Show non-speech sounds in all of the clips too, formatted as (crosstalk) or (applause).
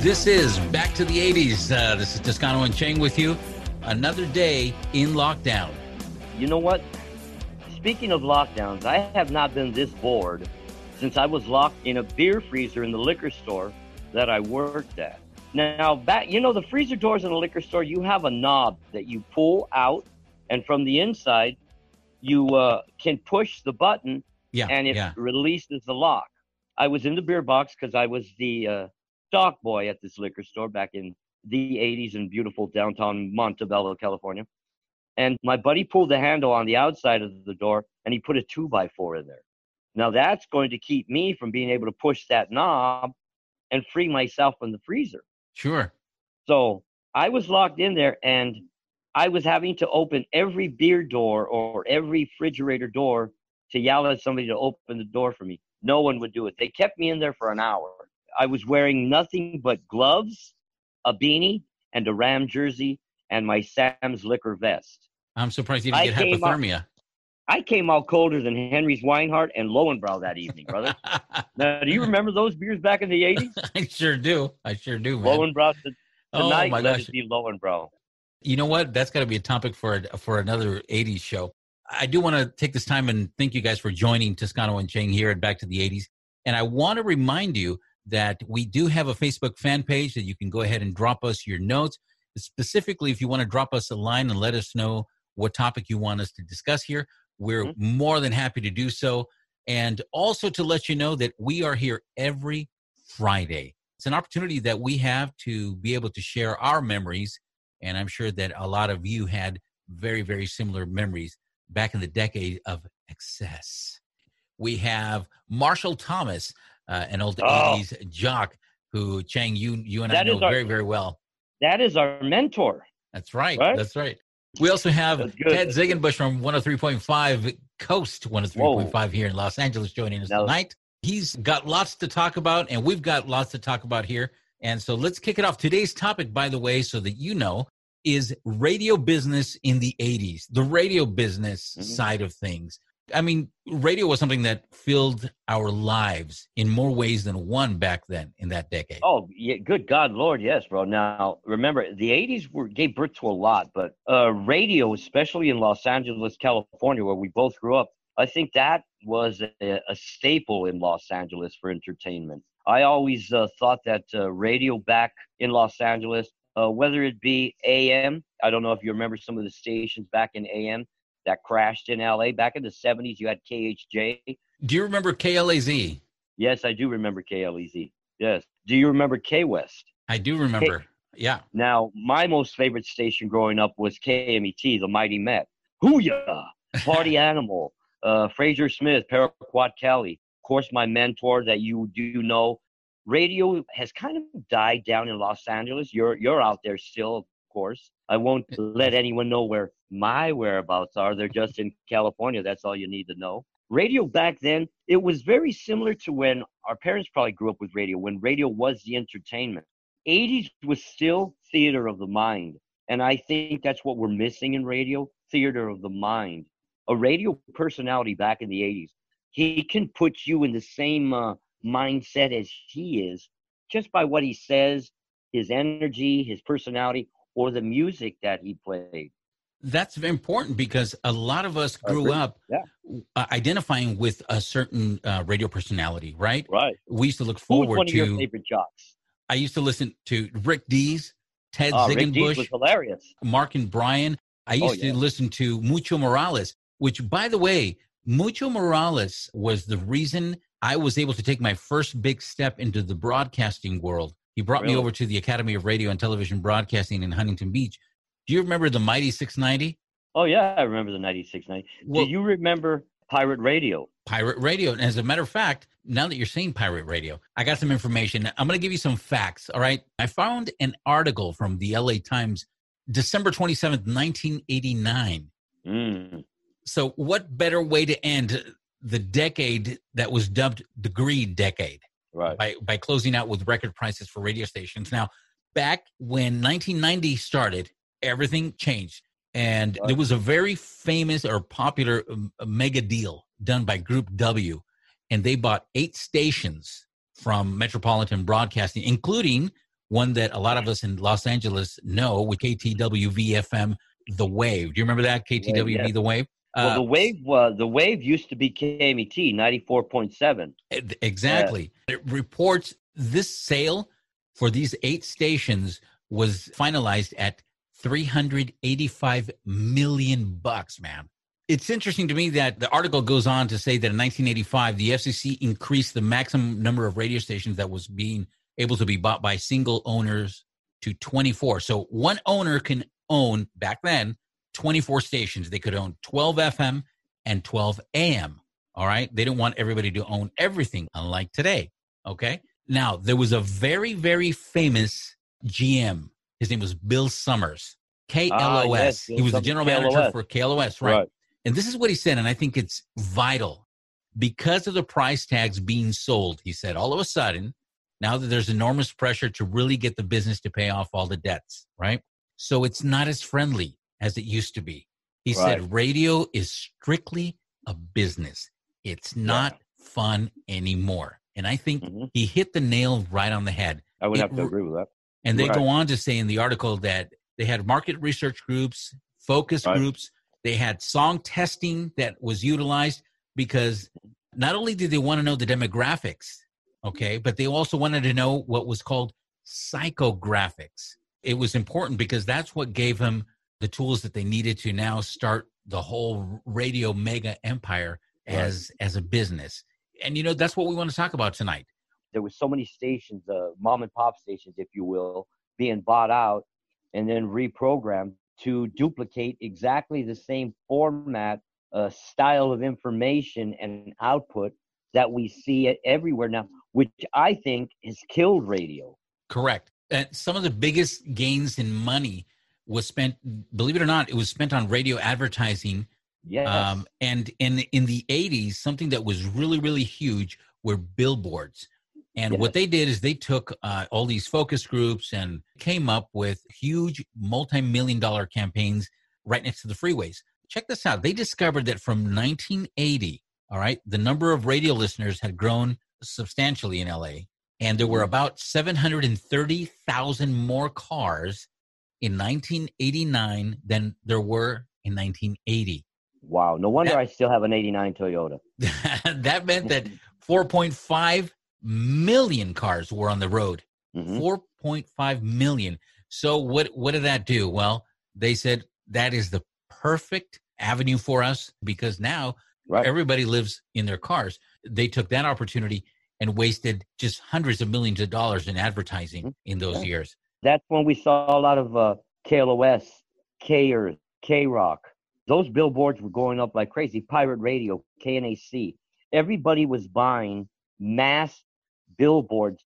This is Back to the 80s. Uh, this is Toscano and Chang with you. Another day in lockdown. You know what? Speaking of lockdowns, I have not been this bored since I was locked in a beer freezer in the liquor store that I worked at. Now, back, you know, the freezer doors in a liquor store, you have a knob that you pull out, and from the inside, you uh, can push the button, Yeah. and it yeah. releases the lock. I was in the beer box because I was the uh, stock boy at this liquor store back in the 80s in beautiful downtown Montebello, California. And my buddy pulled the handle on the outside of the door and he put a two by four in there. Now that's going to keep me from being able to push that knob and free myself from the freezer. Sure. So I was locked in there and I was having to open every beer door or every refrigerator door to yell at somebody to open the door for me. No one would do it. They kept me in there for an hour. I was wearing nothing but gloves, a beanie, and a Ram jersey, and my Sam's liquor vest. I'm surprised you didn't I get hypothermia. I came out colder than Henry's Weinhard and Lowenbrau that evening, brother. (laughs) now, do you remember those beers back in the 80s? (laughs) I sure do. I sure do, man. Lowenbrau t- oh tonight, my let gosh. it be Lowenbrau. You know what? That's got to be a topic for a, for another 80s show. I do want to take this time and thank you guys for joining Toscano and Chang here at Back to the 80s. And I want to remind you that we do have a Facebook fan page that you can go ahead and drop us your notes. Specifically, if you want to drop us a line and let us know what topic you want us to discuss here, we're Mhm. more than happy to do so. And also to let you know that we are here every Friday. It's an opportunity that we have to be able to share our memories. And I'm sure that a lot of you had very, very similar memories back in the decade of excess. We have Marshall Thomas, uh, an old Oh. 80s jock who, Chang, you, you and I know our- very, very well. That is our mentor. That's right. Right? That's right. We also have. Ted Ziegenbush from 103.5 Coast 103.5 here in Los Angeles joining us tonight. He's got lots to talk about, and we've got lots to talk about here. And so let's kick it off. Today's topic, by the way, so that you know, is radio business in the 80s, the radio business Mhm. side of things. I mean, radio was something that filled our lives in more ways than one back then in that decade. Oh, yeah, good God, Lord, yes, bro. Now, remember, the 80s were, gave birth to a lot, but uh, radio, especially in Los Angeles, California, where we both grew up, I think that was a, a staple in Los Angeles for entertainment. I always uh, thought that uh, radio back in Los Angeles, uh, whether it be AM, I don't know if you remember some of the stations back in AM that crashed in LA. Back in the 70s, you had KHJ. Do you remember KLAZ? Yes, I do remember KLEZ. Yes. Do you remember K West? I do remember. Yeah. Now, my most favorite station growing up was KMET, the Mighty Met. Hooyah! (laughs) Party Animal, uh, Fraser Smith, Paraquat Kelly. Of course, my mentor that you do know. Radio has kind of died down in Los Angeles. You're you're out there still, course. I won't let anyone know where my whereabouts are. They're just in California. That's all you need to know. Radio back then, it was very similar to when our parents probably grew up with radio, when radio was the entertainment. 80s was still theater of the mind. And I think that's what we're missing in radio theater of the mind. A radio personality back in the 80s, he can put you in the same uh, mindset as he is just by what he says, his energy, his personality, or the music that he played. That's important because a lot of us grew up Yeah. uh, identifying with a certain uh, radio personality, right? Right. We used to look forward one of your to. favorite jocks? I used to listen to Rick Dees, Ted Oh, Rick Dees Ziegenbush, was hilarious. Mark and Brian. I used Oh, yeah. to listen to Mucho Morales, which, by the way, Mucho Morales was the reason I was able to take my first big step into the broadcasting world. He brought me over to the Academy of Radio and Television Broadcasting in Huntington Beach. Do you remember the Mighty 690? Oh, yeah, I remember the 96.9. Well- Do you remember Pirate Radio? Pirate Radio. And as a matter of fact, now that you're saying pirate radio, I got some information. I'm going to give you some facts. All right. I found an article from the LA Times, December 27th, 1989. Mm. So, what better way to end the decade that was dubbed the Greed Decade Right. by, by closing out with record prices for radio stations? Now, back when 1990 started, everything changed. And Right. there was a very famous or popular um, mega deal done by Group W, and they bought eight stations from Metropolitan Broadcasting, including one that a lot of us in Los Angeles know with KTWV-FM, The Wave. Do you remember that KTWV, Yeah, yeah. The Wave? Well, Uh, the wave, uh, the wave used to be KMET ninety four point seven. Exactly. It reports this sale for these eight stations was finalized at 385 million bucks, man. It's interesting to me that the article goes on to say that in 1985, the FCC increased the maximum number of radio stations that was being able to be bought by single owners to 24. So one owner can own back then 24 stations. They could own 12 FM and 12 AM. All right. They didn't want everybody to own everything, unlike today. Okay. Now, there was a very, very famous GM. His name was Bill Summers, KLOS. Ah, yes, he was the general manager KLOS. for KLOS, right? And this is what he said, and I think it's vital. Because of the price tags being sold, he said, all of a sudden, now that there's enormous pressure to really get the business to pay off all the debts, right? So it's not as friendly as it used to be. He Right. said, radio is strictly a business, it's not fun anymore. And I think Mhm. he hit the nail right on the head. I would It have to agree with that. And they Right. go on to say in the article that they had market research groups, focus Right. groups, they had song testing that was utilized because not only did they want to know the demographics, okay, but they also wanted to know what was called psychographics. It was important because that's what gave them the tools that they needed to now start the whole radio mega empire Right. as as a business. And you know that's what we want to talk about tonight. There was so many stations, uh, mom and pop stations, if you will, being bought out and then reprogrammed to duplicate exactly the same format, uh, style of information and output that we see it everywhere now, which I think has killed radio. Correct. And some of the biggest gains in money was spent, believe it or not, it was spent on radio advertising. Yes. Um, and in in the 80s, something that was really, really huge were billboards. And what they did is they took uh, all these focus groups and came up with huge multi-million dollar campaigns right next to the freeways. Check this out. They discovered that from 1980, all right, the number of radio listeners had grown substantially in LA. And there were Mhm. about 730,000 more cars in 1989 than there were in 1980. wow. No wonder that- I still have an 89 Toyota. (laughs) that meant that (laughs) 4.5 million cars were on the road. Mhm. 4.5 million. So what what did that do? Well, they said that is the perfect avenue for us because now Right. everybody lives in their cars. They took that opportunity and wasted just hundreds of millions of dollars in advertising Mhm. in those Yeah. years. That's when we saw a lot of uh, KLOS, K K Rock. Those billboards were going up like crazy. Pirate Radio, KNAC. Everybody was buying mass billboards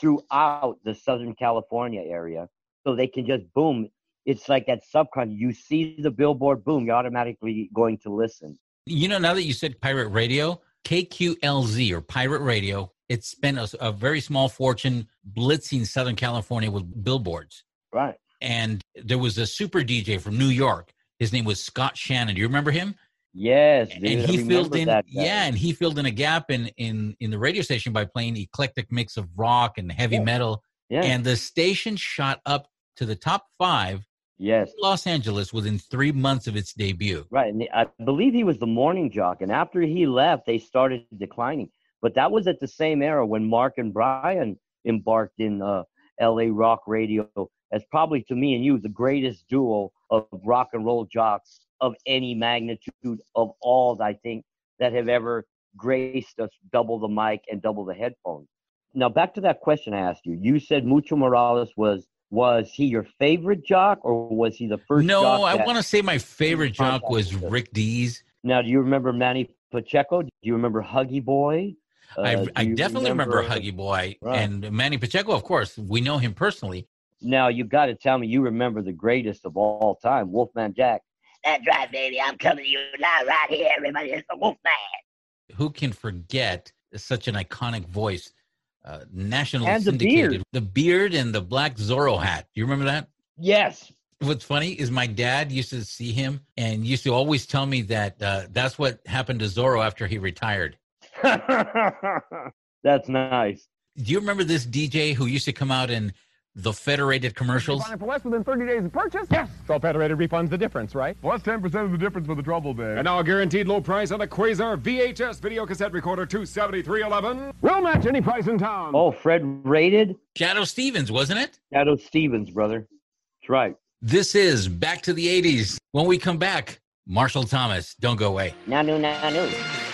throughout the Southern California area so they can just boom. It's like that subcon. You see the billboard, boom, you're automatically going to listen. You know, now that you said pirate radio, KQLZ or pirate radio, it spent a, a very small fortune blitzing Southern California with billboards. Right. And there was a super DJ from New York. His name was Scott Shannon. Do you remember him? Yes, dude, and he filled in, yeah, and he filled in a gap in in in the radio station by playing eclectic mix of rock and heavy Yeah. metal. yeah, And the station shot up to the top five yes. in Los Angeles within three months of its debut. Right, and I believe he was the morning jock, and after he left, they started declining. But that was at the same era when Mark and Brian embarked in uh, L.A. rock radio as probably to me and you the greatest duo of rock and roll jocks of any magnitude of all I think that have ever graced us double the mic and double the headphones. Now back to that question I asked you. You said Mucho Morales was was he your favorite jock or was he the first? no, I want to say my favorite jock was Rick Dees. Now, do you remember Manny Pacheco? Do you remember Huggy Boy? Uh, I, I definitely remember, Huggy Boy Right. and Manny Pacheco. Of course, we know him personally. Now, you got to tell me you remember the greatest of all time, Wolfman Jack. That's right, baby. I'm coming to you now, right here. Everybody, it's the Wolfman. Who can forget such an iconic voice? Uh, nationally And the syndicated. beard. The beard and the black Zorro hat. Do you remember that? Yes. What's funny is my dad used to see him and used to always tell me that uh, that's what happened to Zorro after he retired. (laughs) That's nice. Do you remember this DJ who used to come out in the federated commercials? Buy it for less within 30 days of purchase? Yes. So Federated refunds the difference, right? Plus 10% of the difference for the trouble day. And now a guaranteed low price on the Quasar VHS video cassette recorder 27311. We'll match any price in town. Oh, Fred rated? Shadoe Stevens, wasn't it? Shadoe Stevens, brother. That's right. This is Back to the 80s. When we come back, Marshall Thomas, don't go away. Nanu, nanu.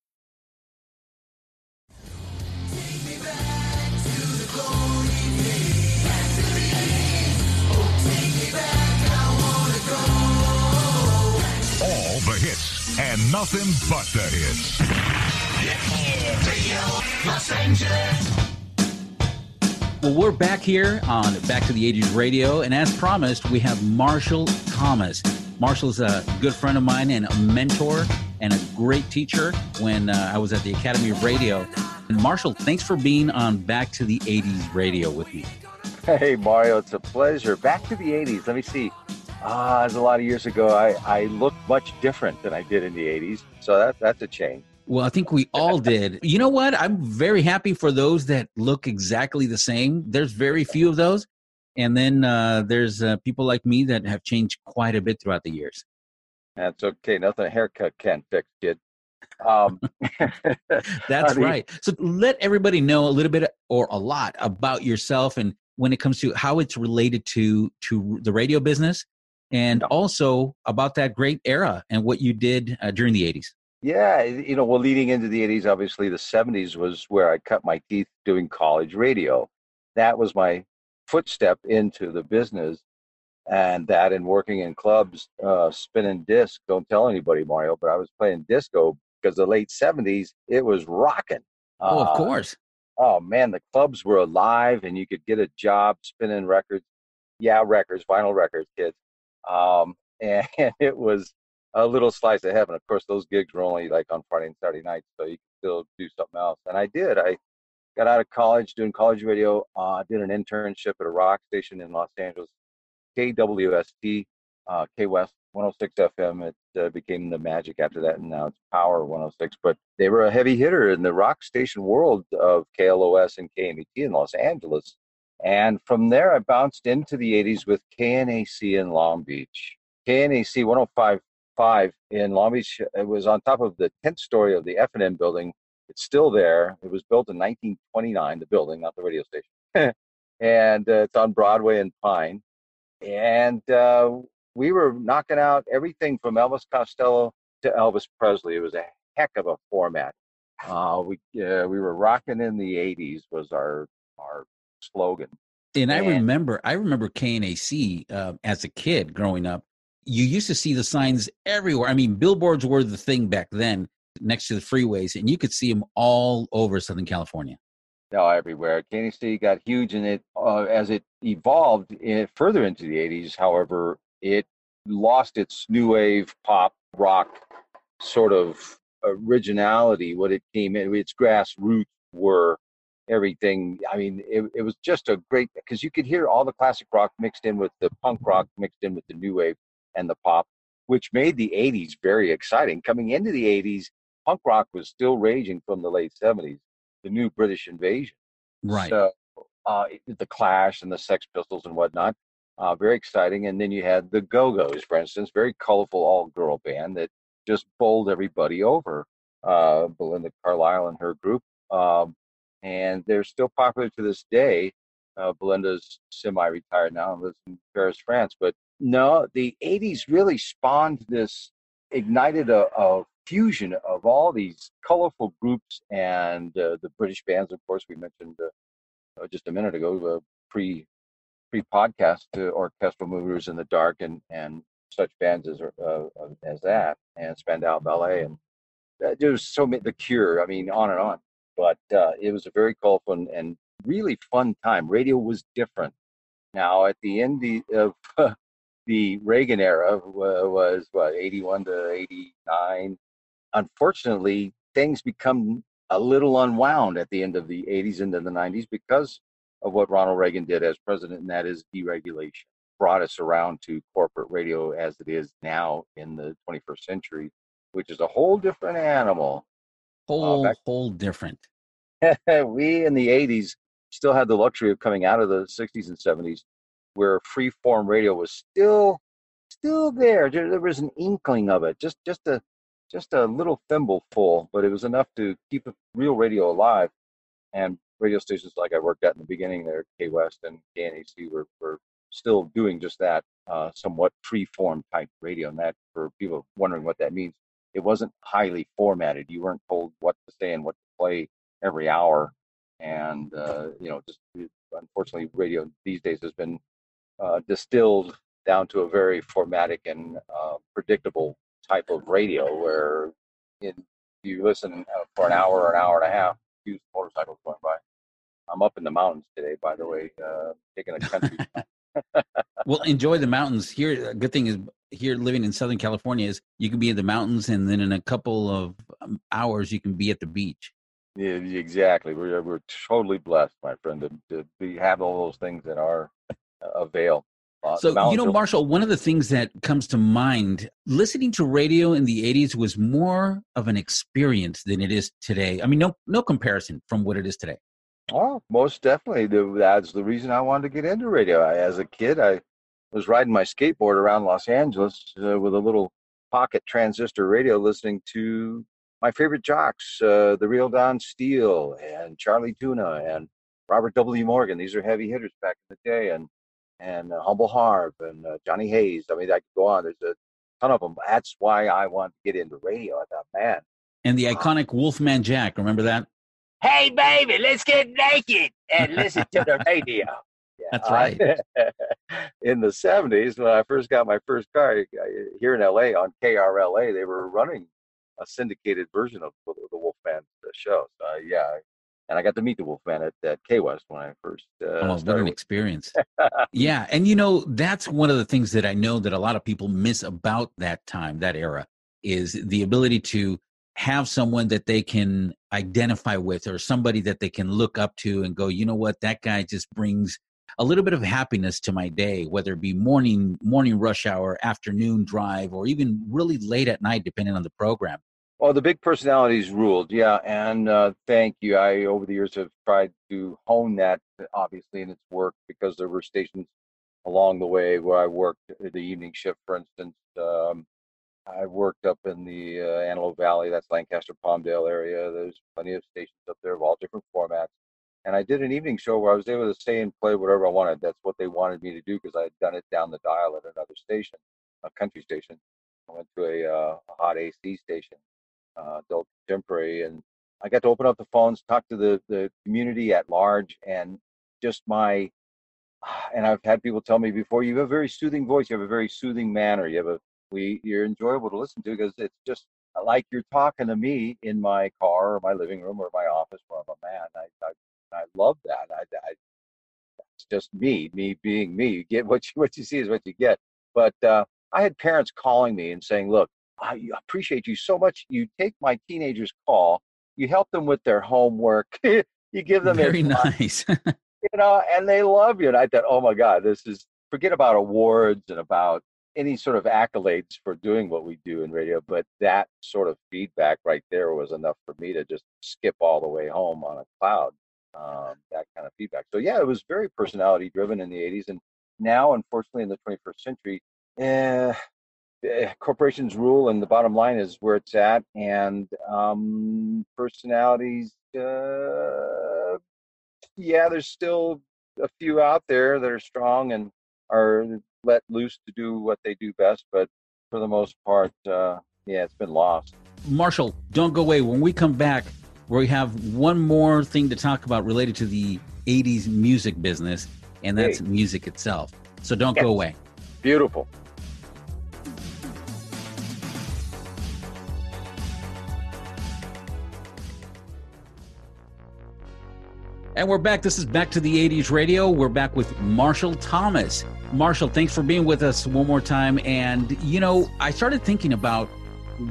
Nothing but the hits. Well, we're back here on Back to the 80s Radio, and as promised, we have Marshall Thomas. Marshall's a good friend of mine and a mentor and a great teacher when uh, I was at the Academy of Radio. And Marshall, thanks for being on Back to the 80s Radio with me. Hey, Mario, it's a pleasure. Back to the 80s. Let me see. Ah, it's a lot of years ago. I, I look much different than I did in the 80s. So that, that's a change. Well, I think we all did. You know what? I'm very happy for those that look exactly the same. There's very few of those. And then uh, there's uh, people like me that have changed quite a bit throughout the years. That's okay. Nothing a haircut can't fix, kid. Um, (laughs) That's I mean, right. So let everybody know a little bit or a lot about yourself and when it comes to how it's related to to the radio business and also about that great era and what you did uh, during the 80s. Yeah, you know, well, leading into the 80s, obviously the 70s was where I cut my teeth doing college radio. That was my footstep into the business. And that and working in clubs, uh, spinning disc. Don't tell anybody, Mario, but I was playing disco because the late 70s, it was rocking. Oh, Uh, of course. oh man, the clubs were alive and you could get a job spinning records. Yeah, records, vinyl records, kids. Um, (laughs) and it was a little slice of heaven. Of course, those gigs were only like on Friday and Saturday nights, so you could still do something else. And I did. I got out of college doing college radio. Uh, did an internship at a rock station in Los Angeles, KWST, uh, K West 106 FM. It uh, became the Magic after that, and now it's Power 106. But they were a heavy hitter in the rock station world of KLOS and KMET in Los Angeles. And from there, I bounced into the 80s with KNAC in Long Beach. KNAC 1055 in Long Beach. It was on top of the 10th story of the F&M building. It's still there. It was built in 1929, the building, not the radio station. (laughs) and uh, it's on Broadway and Pine. And uh, we were knocking out everything from Elvis Costello to Elvis Presley. It was a heck of a format. Uh, we uh, we were rocking in the 80s was our our slogan. And I And- remember, I remember KNAC uh, as a kid growing up. You used to see the signs everywhere. I mean, billboards were the thing back then, next to the freeways, and you could see them all over Southern California. No, everywhere. KNC got huge in it uh, as it evolved in, further into the 80s. However, it lost its new wave pop rock sort of originality. What it came in, its grassroots were everything. I mean, it, it was just a great because you could hear all the classic rock mixed in with the punk rock, mixed in with the new wave and the pop, which made the 80s very exciting. Coming into the 80s, punk rock was still raging from the late 70s, the new British invasion. Right. So, uh, the Clash and the Sex Pistols and whatnot, uh, very exciting. And then you had the Go Go's, for instance, very colorful all girl band that just bowled everybody over. Uh, Belinda Carlisle and her group. Um, and they're still popular to this day. Uh, Belinda's semi retired now and lives in Paris, France. But no, the 80s really spawned this, ignited a, a fusion of all these colorful groups and uh, the British bands, of course, we mentioned uh, uh, just a minute ago, uh, pre pre podcast to orchestral maneuvers in the dark and and such bands as uh, as that and Spandau Ballet and uh, there's so many the Cure. I mean, on and on. But uh, it was a very colorful and, and really fun time. Radio was different. Now, at the end of (laughs) the Reagan era was what 81 to 89. Unfortunately, things become a little unwound at the end of the 80s into the 90s because of what Ronald Reagan did as president, and that is deregulation. Brought us around to corporate radio as it is now in the 21st century, which is a whole different animal. Whole, uh, back- whole different. (laughs) we in the 80s still had the luxury of coming out of the 60s and 70s where free form radio was still still there. there. There was an inkling of it, just just a just a little thimbleful, but it was enough to keep real radio alive. And radio stations like I worked at in the beginning there, K West and KNAC were, were still doing just that, uh, somewhat free form type radio. And that, for people wondering what that means, it wasn't highly formatted. You weren't told what to say and what to play every hour. And, uh, you know, just unfortunately, radio these days has been uh, distilled down to a very formatic and uh, predictable type of radio where in, you listen uh, for an hour or an hour and a half, huge motorcycles going by. I'm up in the mountains today, by the way, uh, taking a country. (laughs) well, enjoy the mountains here. A good thing is here living in Southern California is you can be in the mountains and then in a couple of um, hours you can be at the beach. Yeah, exactly. We're we're totally blessed, my friend, to, to be have all those things in our avail. Uh, so, you know, Marshall, one of the things that comes to mind listening to radio in the 80s was more of an experience than it is today. I mean, no, no comparison from what it is today. Oh, most definitely. That's the reason I wanted to get into radio. I, as a kid, I was riding my skateboard around Los Angeles uh, with a little pocket transistor radio listening to my favorite jocks, uh, the real Don Steele and Charlie Tuna and Robert W. Morgan. These are heavy hitters back in the day. And and uh, Humble Harve and uh, Johnny Hayes. I mean, I could go on. There's a ton of them. That's why I want to get into radio. I thought, man. And the iconic Wolfman Jack. Remember that? Hey, baby, let's get naked and listen to the radio. (laughs) That's right. (laughs) in the 70s, when I first got my first car here in LA on KRLA, they were running a syndicated version of the Wolfman show. So, uh, yeah, and I got to meet the Wolfman at, at K West when I first. Uh, oh, what an experience! (laughs) yeah, and you know that's one of the things that I know that a lot of people miss about that time, that era, is the ability to have someone that they can identify with, or somebody that they can look up to, and go, you know what, that guy just brings a little bit of happiness to my day, whether it be morning morning rush hour, afternoon drive, or even really late at night, depending on the program. Well, the big personalities ruled, yeah, and uh, thank you. I over the years have tried to hone that, obviously, in its work because there were stations along the way where I worked the evening shift, for instance. Um, I worked up in the uh, Antelope Valley, that's Lancaster, Palmdale area. There's plenty of stations up there of all different formats. And I did an evening show where I was able to stay and play whatever I wanted. That's what they wanted me to do because I had done it down the dial at another station, a country station. I went to a, uh, a hot AC station uh, adult contemporary, and I got to open up the phones, talk to the the community at large, and just my. (sighs) And I've had people tell me before, you have a very soothing voice, you have a very soothing manner, you have a we you're enjoyable to listen to because it's just like you're talking to me in my car or my living room or my office where I'm a man. I I, I love that. I, I it's just me, me being me. You get (laughs) what you what you see is what you get. But uh, I had parents calling me and saying, "Look, I appreciate you so much. You take my teenagers' call, you help them with their homework, (laughs) you give them very nice, (laughs) you know, and they love you. And I thought, oh my God, this is forget about awards and about any sort of accolades for doing what we do in radio, but that sort of feedback right there was enough for me to just skip all the way home on a cloud. Um, that kind of feedback. So yeah, it was very personality driven in the '80s, and now, unfortunately, in the 21st century, eh, Eh, corporations rule, and the bottom line is where it's at. And um, personalities, uh, yeah, there's still a few out there that are strong and are let loose to do what they do best. But for the most part, uh, yeah, it's been lost. Marshall, don't go away. When we come back, we have one more thing to talk about related to the 80s music business, and that's hey. music itself. So don't yes. go away. Beautiful. And we're back. This is Back to the 80s Radio. We're back with Marshall Thomas. Marshall, thanks for being with us one more time. And, you know, I started thinking about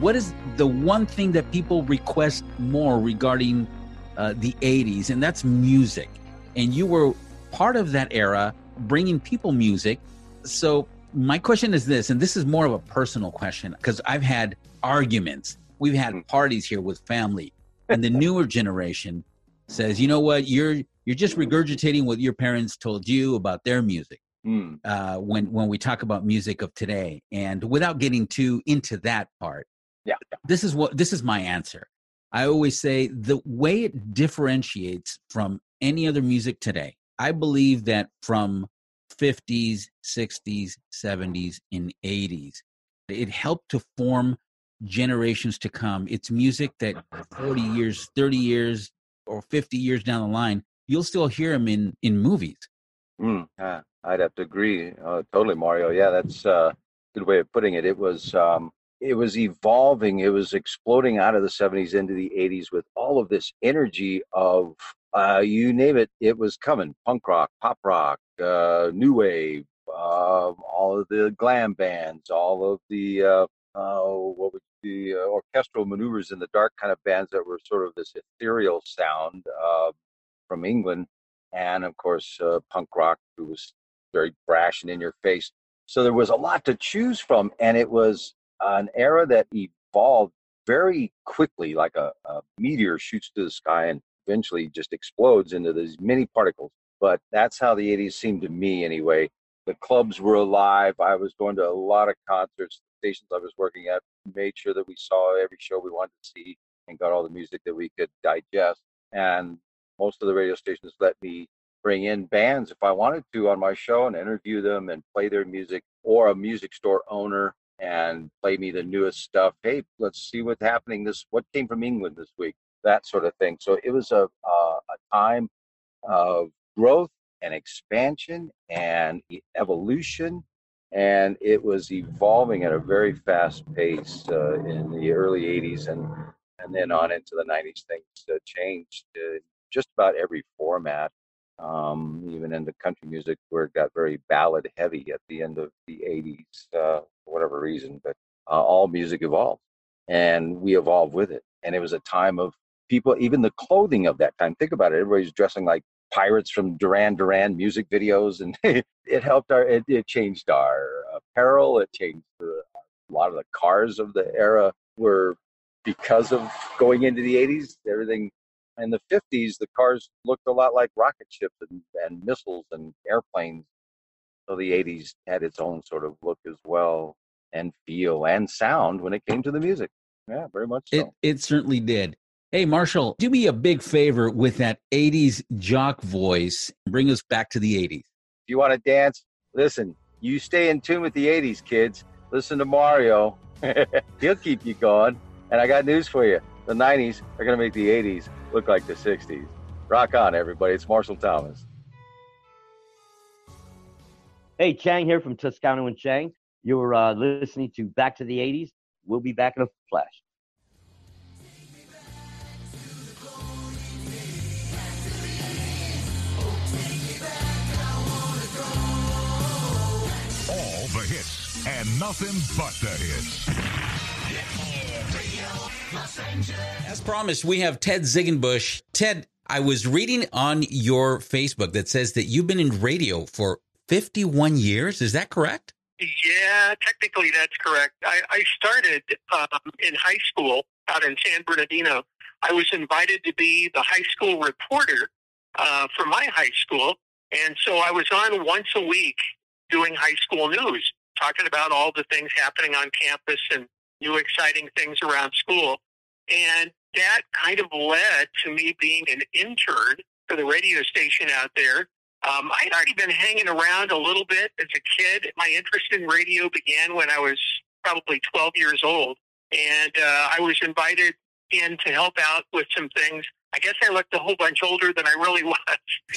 what is the one thing that people request more regarding uh, the 80s, and that's music. And you were part of that era, bringing people music. So, my question is this, and this is more of a personal question because I've had arguments. We've had parties here with family, and the (laughs) newer generation says, you know what, you're you're just regurgitating what your parents told you about their music. Mm. Uh, when when we talk about music of today, and without getting too into that part, Yeah. this is what this is my answer. I always say the way it differentiates from any other music today. I believe that from 50s, 60s, 70s, and 80s, it helped to form generations to come. It's music that (laughs) 40 years, 30 years, or 50 years down the line, you'll still hear them in in movies. Mm, I'd have to agree. Uh, totally, Mario. Yeah, that's uh, a good way of putting it. It was um, it was evolving. It was exploding out of the '70s into the '80s with all of this energy of uh, you name it. It was coming: punk rock, pop rock, uh, new wave, uh, all of the glam bands, all of the uh, what would the uh, orchestral maneuvers in the dark kind of bands that were sort of this ethereal sound uh, from England. And of course uh, punk rock who was very brash and in your face. So there was a lot to choose from and it was an era that evolved very quickly like a, a meteor shoots to the sky and eventually just explodes into these many particles. But that's how the 80s seemed to me anyway. The clubs were alive. I was going to a lot of concerts stations i was working at made sure that we saw every show we wanted to see and got all the music that we could digest and most of the radio stations let me bring in bands if I wanted to on my show and interview them and play their music, or a music store owner and play me the newest stuff. Hey, let's see what's happening. This what came from England this week, that sort of thing. So it was a a, time of growth and expansion and evolution. And it was evolving at a very fast pace uh, in the early 80s and, and then on into the 90s. Things uh, changed uh, just about every format, um, even in the country music, where it got very ballad heavy at the end of the 80s, uh, for whatever reason. But uh, all music evolved, and we evolved with it. And it was a time of people, even the clothing of that time. Think about it. Everybody's dressing like pirates from Duran Duran music videos, and (laughs) it helped our. It, it changed our apparel. It changed the, a lot of the cars of the era were because of going into the 80s. Everything in the 50s, the cars looked a lot like rocket ships and, and missiles and airplanes. So the 80s had its own sort of look as well and feel and sound when it came to the music. Yeah, very much so. It it certainly did. Hey Marshall, do me a big favor with that 80s jock voice. Bring us back to the 80s. if you want to dance, listen, you stay in tune with the 80s, kids. Listen to Mario. (laughs) He'll keep you going. And I got news for you. The 90s are going to make the 80s look like the 60s. Rock on, everybody. It's Marshall Thomas. Hey, Chang here from Toscano and Chang. You're uh, listening to Back to the 80s. We'll be back in a flash. Nothing but the hits. As promised, we have Ted Ziegenbush. Ted, I was reading on your Facebook that says that you've been in radio for 51 years. Is that correct? Yeah, technically that's correct. I, I started um, in high school out in San Bernardino. I was invited to be the high school reporter uh, for my high school. And so I was on once a week doing high school news, talking about all the things happening on campus and new exciting things around school. And that kind of led to me being an intern for the radio station out there. Um, I had already been hanging around a little bit as a kid. My interest in radio began when I was probably 12 years old. And uh, I was invited in to help out with some things. I guess I looked a whole bunch older than I really (laughs) was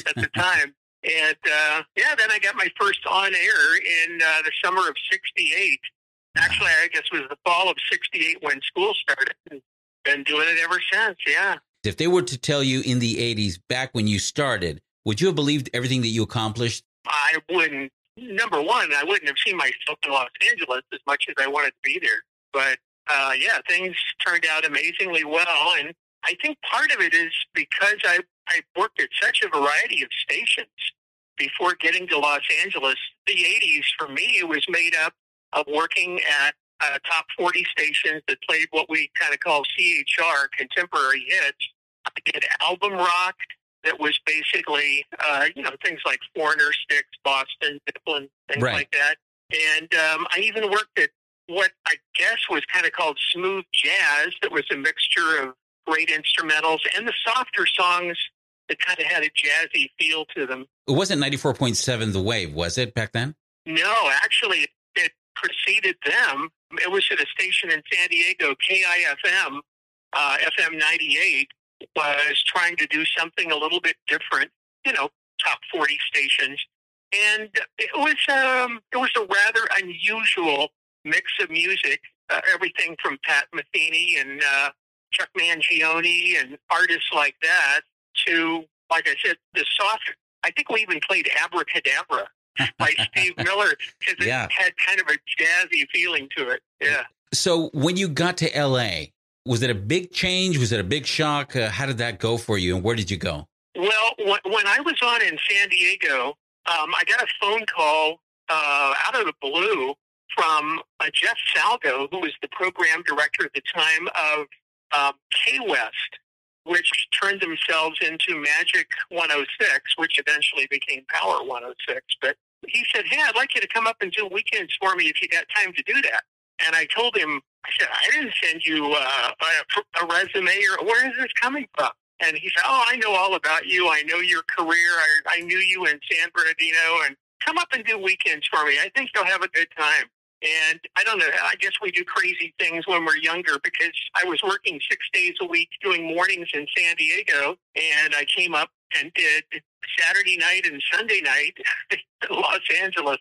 at the (laughs) time. And uh, yeah, then I got my first on air in uh, the summer of 68. Actually, I guess it was the fall of 68 when school started. And been doing it ever since. Yeah. If they were to tell you in the 80s, back when you started, would you have believed everything that you accomplished? I wouldn't. Number one, I wouldn't have seen myself in Los Angeles as much as I wanted to be there. But uh, yeah, things turned out amazingly well, and I think part of it is because I I worked at such a variety of stations before getting to Los Angeles. The '80s for me was made up of working at uh, top 40 stations that played what we kind of call CHR, contemporary hits. I did album rock that was basically, uh, you know, things like Foreigner, Styx, Boston, Zeppelin, things Right. like that. And um, I even worked at what I guess was kind of called smooth jazz that was a mixture of great instrumentals and the softer songs that kind of had a jazzy feel to them. It wasn't 94.7 The Wave, was it back then? No, actually, it preceded them. It was at a station in San Diego, KIFM, uh, FM 98, was trying to do something a little bit different, you know, top 40 stations. And it was, um, it was a rather unusual mix of music, uh, everything from Pat Metheny and uh, Chuck Mangione and artists like that to, like I said, the soft. I think we even played Abracadabra by (laughs) Steve Miller because it Yeah. had kind of a jazzy feeling to it. Yeah. So when you got to LA, was it a big change? Was it a big shock? Uh, how did that go for you, and where did you go? Well, when, when I was on in San Diego, um, I got a phone call uh, out of the blue from uh, Jeff Salgo, who was the program director at the time of um, K West, which turned themselves into Magic 106, which eventually became Power 106. But he said, "Hey, I'd like you to come up and do weekends for me if you got time to do that." And I told him, I said, "I didn't send you uh, a, a resume, or where is this coming from?" And he said, "Oh, I know all about you. I know your career. I, I knew you in San Bernardino, and come up and do weekends for me. I think you'll have a good time." And I don't know. I guess we do crazy things when we're younger because I was working six days a week doing mornings in San Diego, and I came up and did Saturday night and Sunday night (laughs) in Los Angeles,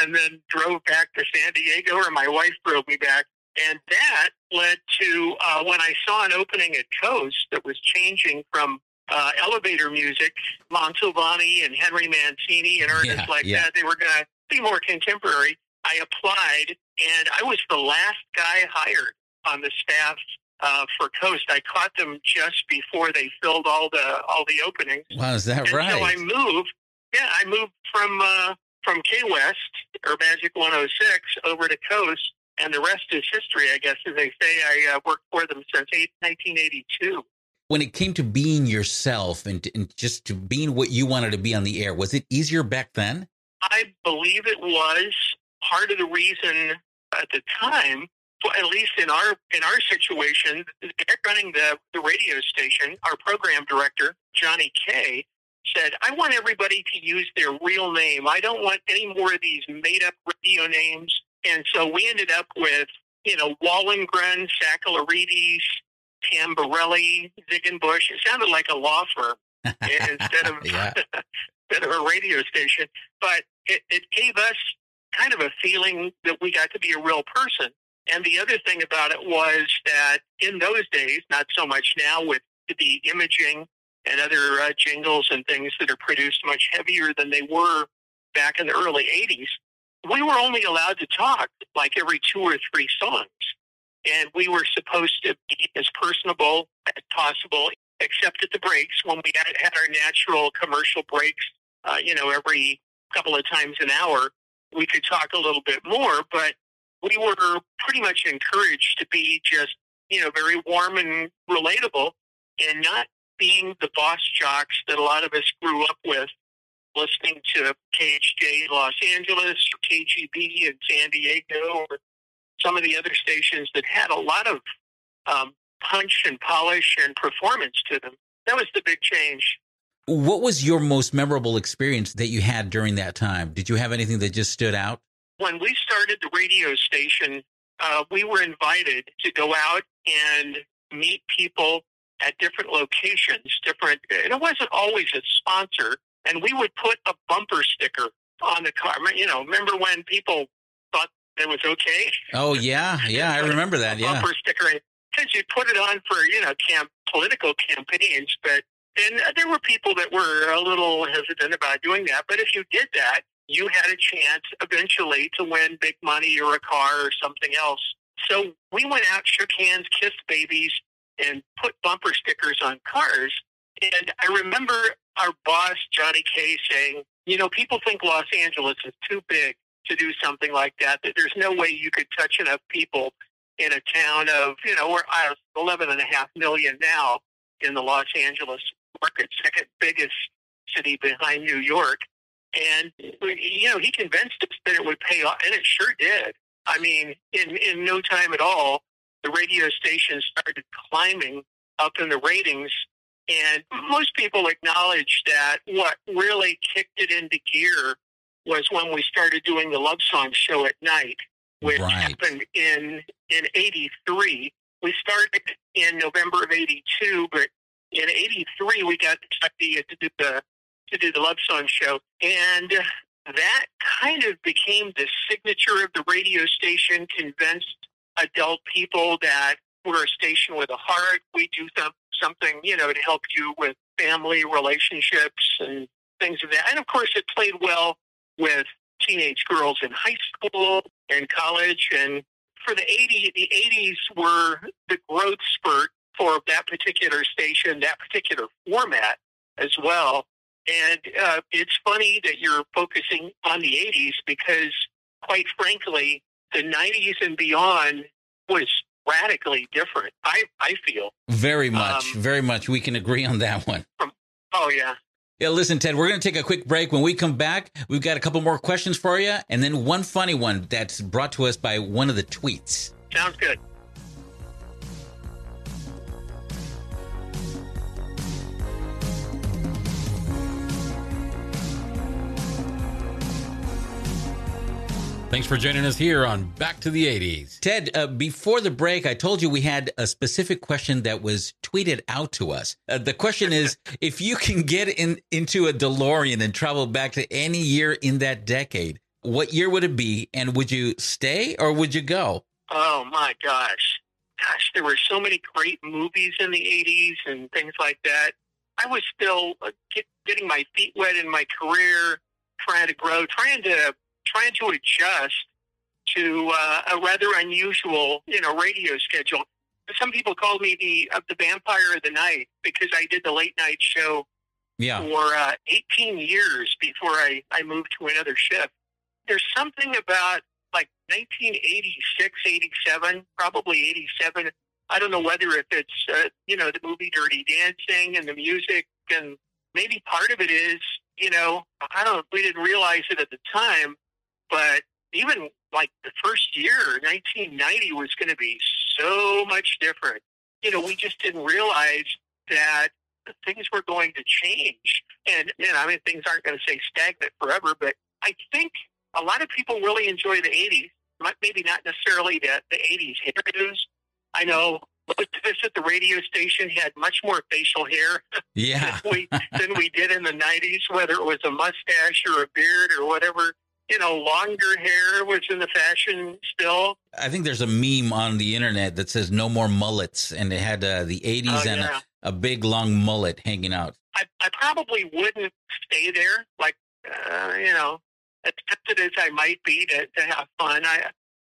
and then drove back to San Diego, or my wife drove me back. And that led to uh, when I saw an opening at Coast that was changing from uh, elevator music, Mantovani and Henry Mancini and artists Yeah, like yeah. that. They were going to be more contemporary. I applied, and I was the last guy hired on the staff uh, for Coast. I caught them just before they filled all the all the openings. Wow, is that And so I right? moved. Yeah, I moved from uh, from K West or Magic 106 over to Coast, and the rest is history. I guess, as they say. I uh, worked for them since eight, 1982. When it came to being yourself and, and just to being what you wanted to be on the air, was it easier back then? I believe it was part of the reason at the time, at least in our in our situation, running the, the radio station, our program director, Johnny Kay, said, I want everybody to use their real name. I don't want any more of these made up radio names. And so we ended up with, you know, Wallengren, Saccalarides, Tamborelli, Ziegenbush. It sounded like a law firm (laughs) instead of (laughs) instead of a radio station. But it, it gave us kind of a feeling that we got to be a real person. And the other thing about it was that in those days, not so much now with the imaging and other uh, jingles and things that are produced much heavier than they were back in the early 80s, we were only allowed to talk like every two or three songs. And we were supposed to be as personable as possible, except at the breaks when we had, our natural commercial breaks, uh, you know, every couple of times an hour, we could talk a little bit more. But we were pretty much encouraged to be just, you know, very warm and relatable and not being the boss jocks that a lot of us grew up with listening to KHJ Los Angeles or KGB in San Diego or some of the other stations that had a lot of um, punch and polish and performance to them. That was the big change. What was your most memorable experience that you had during that time? Did you have anything that just stood out? When we started the radio station, uh, we were invited to go out and meet people at different locations, different, and it wasn't always a sponsor. And we would put a bumper sticker on the car. You know, remember when people thought it was okay? Oh yeah, (laughs) yeah, I remember that. Yeah, bumper sticker. Because you put it on for you know camp political campaigns, but and there were people that were a little hesitant about doing that. But if you did that, you had a chance eventually to win big money or a car or something else. So we went out, shook hands, kissed babies, and put bumper stickers on cars. And I remember our boss, Johnny Kay, saying, you know, people think Los Angeles is too big to do something like that, that there's no way you could touch enough people in a town of, you know, we're uh, 11 and a half million now in the Los Angeles market, second biggest city behind New York. And, you know, he convinced us that it would pay off, and it sure did. I mean, in, in no time at all, the radio station started climbing up in the ratings. And most people acknowledge that what really kicked it into gear was when we started doing the Love Song show at night, which Right. happened in in '83. We started in November of '82, but in '83 we got to do the to do the Love Song show, and that kind of became the signature of the radio station. Convinced adult people that we're a station with a heart. We do some, something, you know, to help you with family relationships and things of that. And of course, it played well with teenage girls in high school and college. And for the 80s, the 80s were the growth spurt for that particular station, that particular format as well. And uh, it's funny that you're focusing on the 80s because, quite frankly, the 90s and beyond was radically different. I, I feel. Very much, Um, very much. We can agree on that one. Oh, yeah. Yeah, listen, Ted, we're going to take a quick break. When we come back, we've got a couple more questions for you, and then one funny one that's brought to us by one of the tweets. Sounds good. Thanks for joining us here on Back to the 80s. Ted, uh, before the break, I told you we had a specific question that was tweeted out to us. Uh, the question is (laughs) if you can get in into a DeLorean and travel back to any year in that decade, what year would it be? And would you stay or would you go? Oh my gosh. Gosh, there were so many great movies in the 80s and things like that. I was still uh, get, getting my feet wet in my career, trying to grow, trying to trying to adjust to uh, a rather unusual, you know, radio schedule. Some people called me the uh, the vampire of the night because I did the late night show Yeah. for uh, 18 years before I, I moved to another shift. There's something about like 1986, 87, probably 87. I don't know whether if it's, uh, you know, the movie Dirty Dancing and the music, and maybe part of it is, you know, I don't, we didn't realize it at the time, but even like the first year, 1990 was going to be so much different. You know, we just didn't realize that things were going to change. And, you know, I mean, things aren't going to stay stagnant forever, but I think a lot of people really enjoy the 80s. Maybe not necessarily the, the 80s hairdos. I know most of us at the radio station had much more facial hair Yeah. than we than we did in the 90s, whether it was a mustache or a beard or whatever. You know, longer hair was in the fashion still. I think there's a meme on the internet that says no more mullets, and it had uh, the 80s Oh, and yeah. a, a big long mullet hanging out. I, I probably wouldn't stay there. Like, uh, you know, as tempted as I might be to, to have fun, I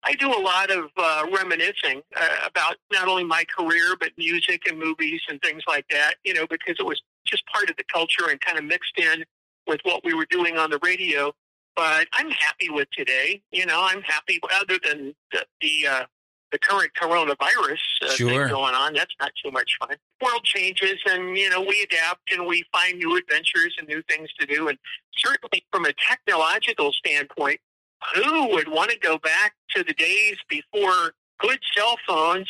I do a lot of uh, reminiscing uh, about not only my career but music and movies and things like that. You know, because it was just part of the culture and kind of mixed in with what we were doing on the radio. But I'm happy with today. You know, I'm happy other than the the, uh, the current coronavirus uh, Sure. thing going on. That's not too much fun. World changes, and you know we adapt and we find new adventures and new things to do. And certainly, from a technological standpoint, who would want to go back to the days before good cell phones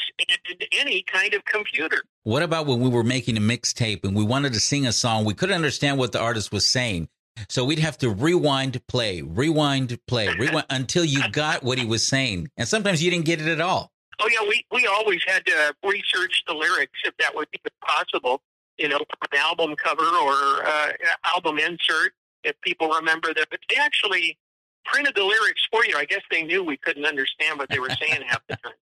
and any kind of computer? What about when we were making a mixtape and we wanted to sing a song? We couldn't understand what the artist was saying. So we'd have to rewind, play, rewind, play, rewind (laughs) until you got what he was saying. And sometimes you didn't get it at all. Oh yeah, we we always had to research the lyrics if that would be possible. You know, an album cover or uh, album insert. If people remember that, but they actually printed the lyrics for you. I guess they knew we couldn't understand what they were saying half the time. (laughs)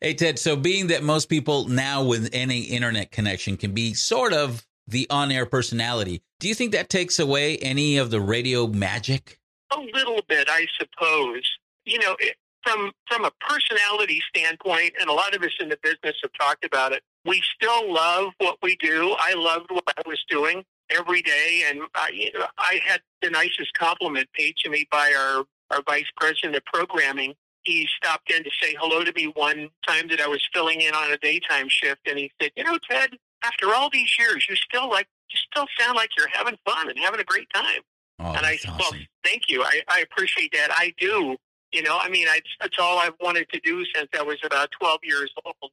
Hey, Ted, so being that most people now with any internet connection can be sort of the on air personality, do you think that takes away any of the radio magic? A little bit, I suppose. You know, it, from from a personality standpoint, and a lot of us in the business have talked about it. We still love what we do. I loved what I was doing every day, and I, you know, I had the nicest compliment paid to me by our our vice president of programming. He stopped in to say hello to me one time that I was filling in on a daytime shift, and he said, "You know, Ted, after all these years, you still like you still sound like you're having fun and having a great time." Oh, and I awesome. "Well, thank you. I, I appreciate that. I do. You know, I mean, I, that's all I've wanted to do since I was about 12 years old,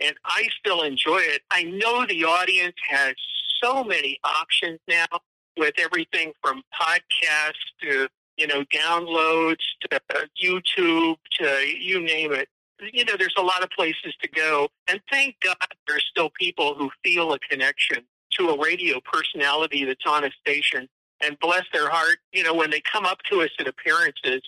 and I still enjoy it. I know the audience has so many options now with everything from podcasts to you know downloads to YouTube to you name it. You know, there's a lot of places to go, and thank God there's still people who feel a connection to a radio personality that's on a station. And bless their heart, you know, when they come up to us at appearances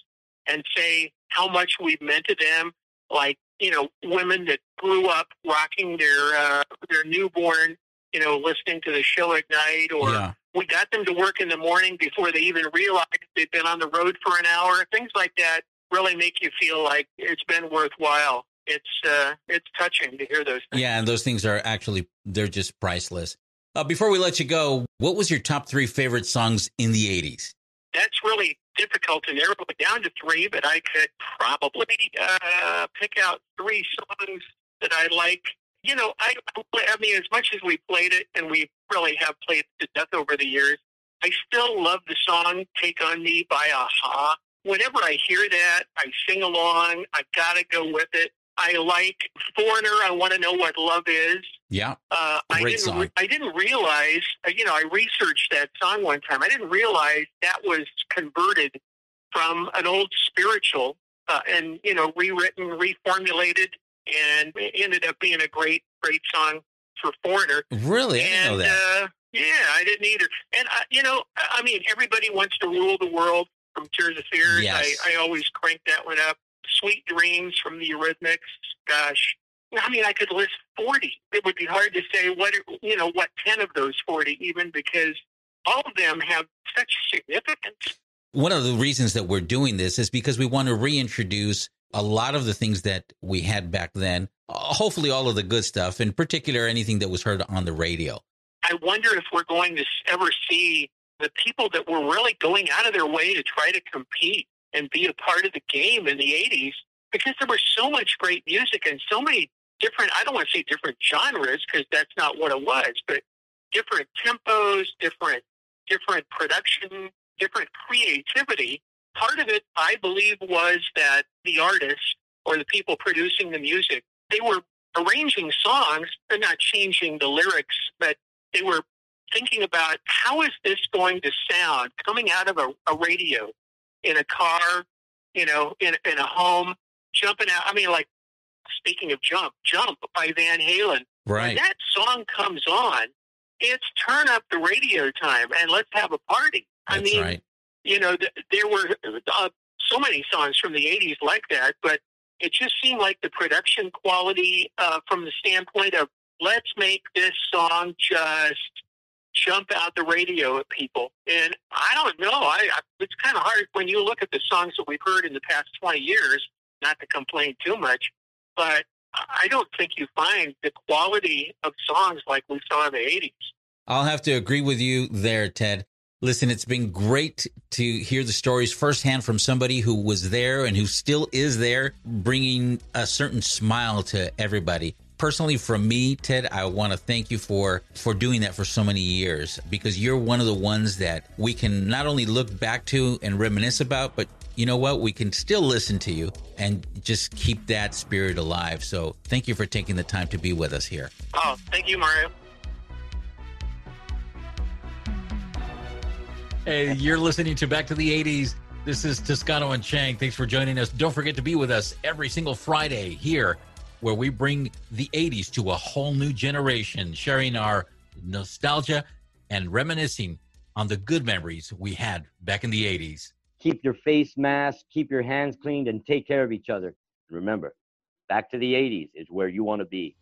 and say how much we've meant to them, like you know, women that grew up rocking their uh, their newborn, you know, listening to the show at night, or Yeah. we got them to work in the morning before they even realized they'd been on the road for an hour. Things like that really make you feel like it's been worthwhile. It's uh, it's touching to hear those things. Yeah, and those things are actually they're just priceless. Uh, before we let you go, what was your top three favorite songs in the '80s? That's really difficult to narrow it down to three, but I could probably uh, pick out three songs that I like. You know, I, I mean, as much as we played it, and we really have played it to death over the years, I still love the song "Take on Me" by a-ha. Whenever I hear that, I sing along. I gotta go with it. I like Foreigner. I want to know what love is. Yeah, Uh, I didn't. song. Re- I didn't realize. uh, You know, I researched that song one time. I didn't realize that was converted from an old spiritual uh, and you know rewritten, reformulated, and it ended up being a great, great song for Foreigner. really, I didn't know that. uh, yeah, I didn't either. And I, you know, I mean, everybody wants to rule the world from Tears for Fears. Yes. I, I always crank that one up. Sweet Dreams from the Eurythmics. Gosh, I mean, I could list forty. It would be hard to say what you know what ten of those forty, even because all of them have such significance. One of the reasons that we're doing this is because we want to reintroduce a lot of the things that we had back then. Uh, hopefully, all of the good stuff, in particular, anything that was heard on the radio. I wonder if we're going to ever see the people that were really going out of their way to try to compete and be a part of the game in the 80s because there was so much great music and so many different, I don't want to say different genres because that's not what it was, but different tempos, different, different production, different creativity. Part of it, I believe, was that the artists or the people producing the music, they were arranging songs, they're not changing the lyrics, but they were thinking about how is this going to sound coming out of a, a radio in a car, you know, in, in a home, jumping out. I mean, like, speaking of jump, jump by Van Halen. When Right. that song comes on, it's turn up the radio time and let's have a party. I mean, right. you know, th- there were uh, so many songs from the 80s like that, but it just seemed like the production quality uh, from the standpoint of let's make this song just jump out the radio at people. And I don't know. I, I it's kind of hard when you look at the songs that we've heard in the past 20 years, not to complain too much, but I don't think you find the quality of songs like we saw in the 80s. I'll have to agree with you there, Ted. Listen, it's been great to hear the stories firsthand from somebody who was there and who still is there, bringing a certain smile to everybody. Personally, from me, Ted, I want to thank you for for doing that for so many years because you're one of the ones that we can not only look back to and reminisce about, but you know what? We can still listen to you and just keep that spirit alive. So, thank you for taking the time to be with us here. Oh, thank you, Mario. Hey, you're listening to Back to the 80s. This is Toscano and Chang. Thanks for joining us. Don't forget to be with us every single Friday here, where we bring the 80s to a whole new generation, sharing our nostalgia and reminiscing on the good memories we had back in the 80s. keep your face mask, keep your hands cleaned, and take care of each other. Remember, back to the 80s is where you want to be.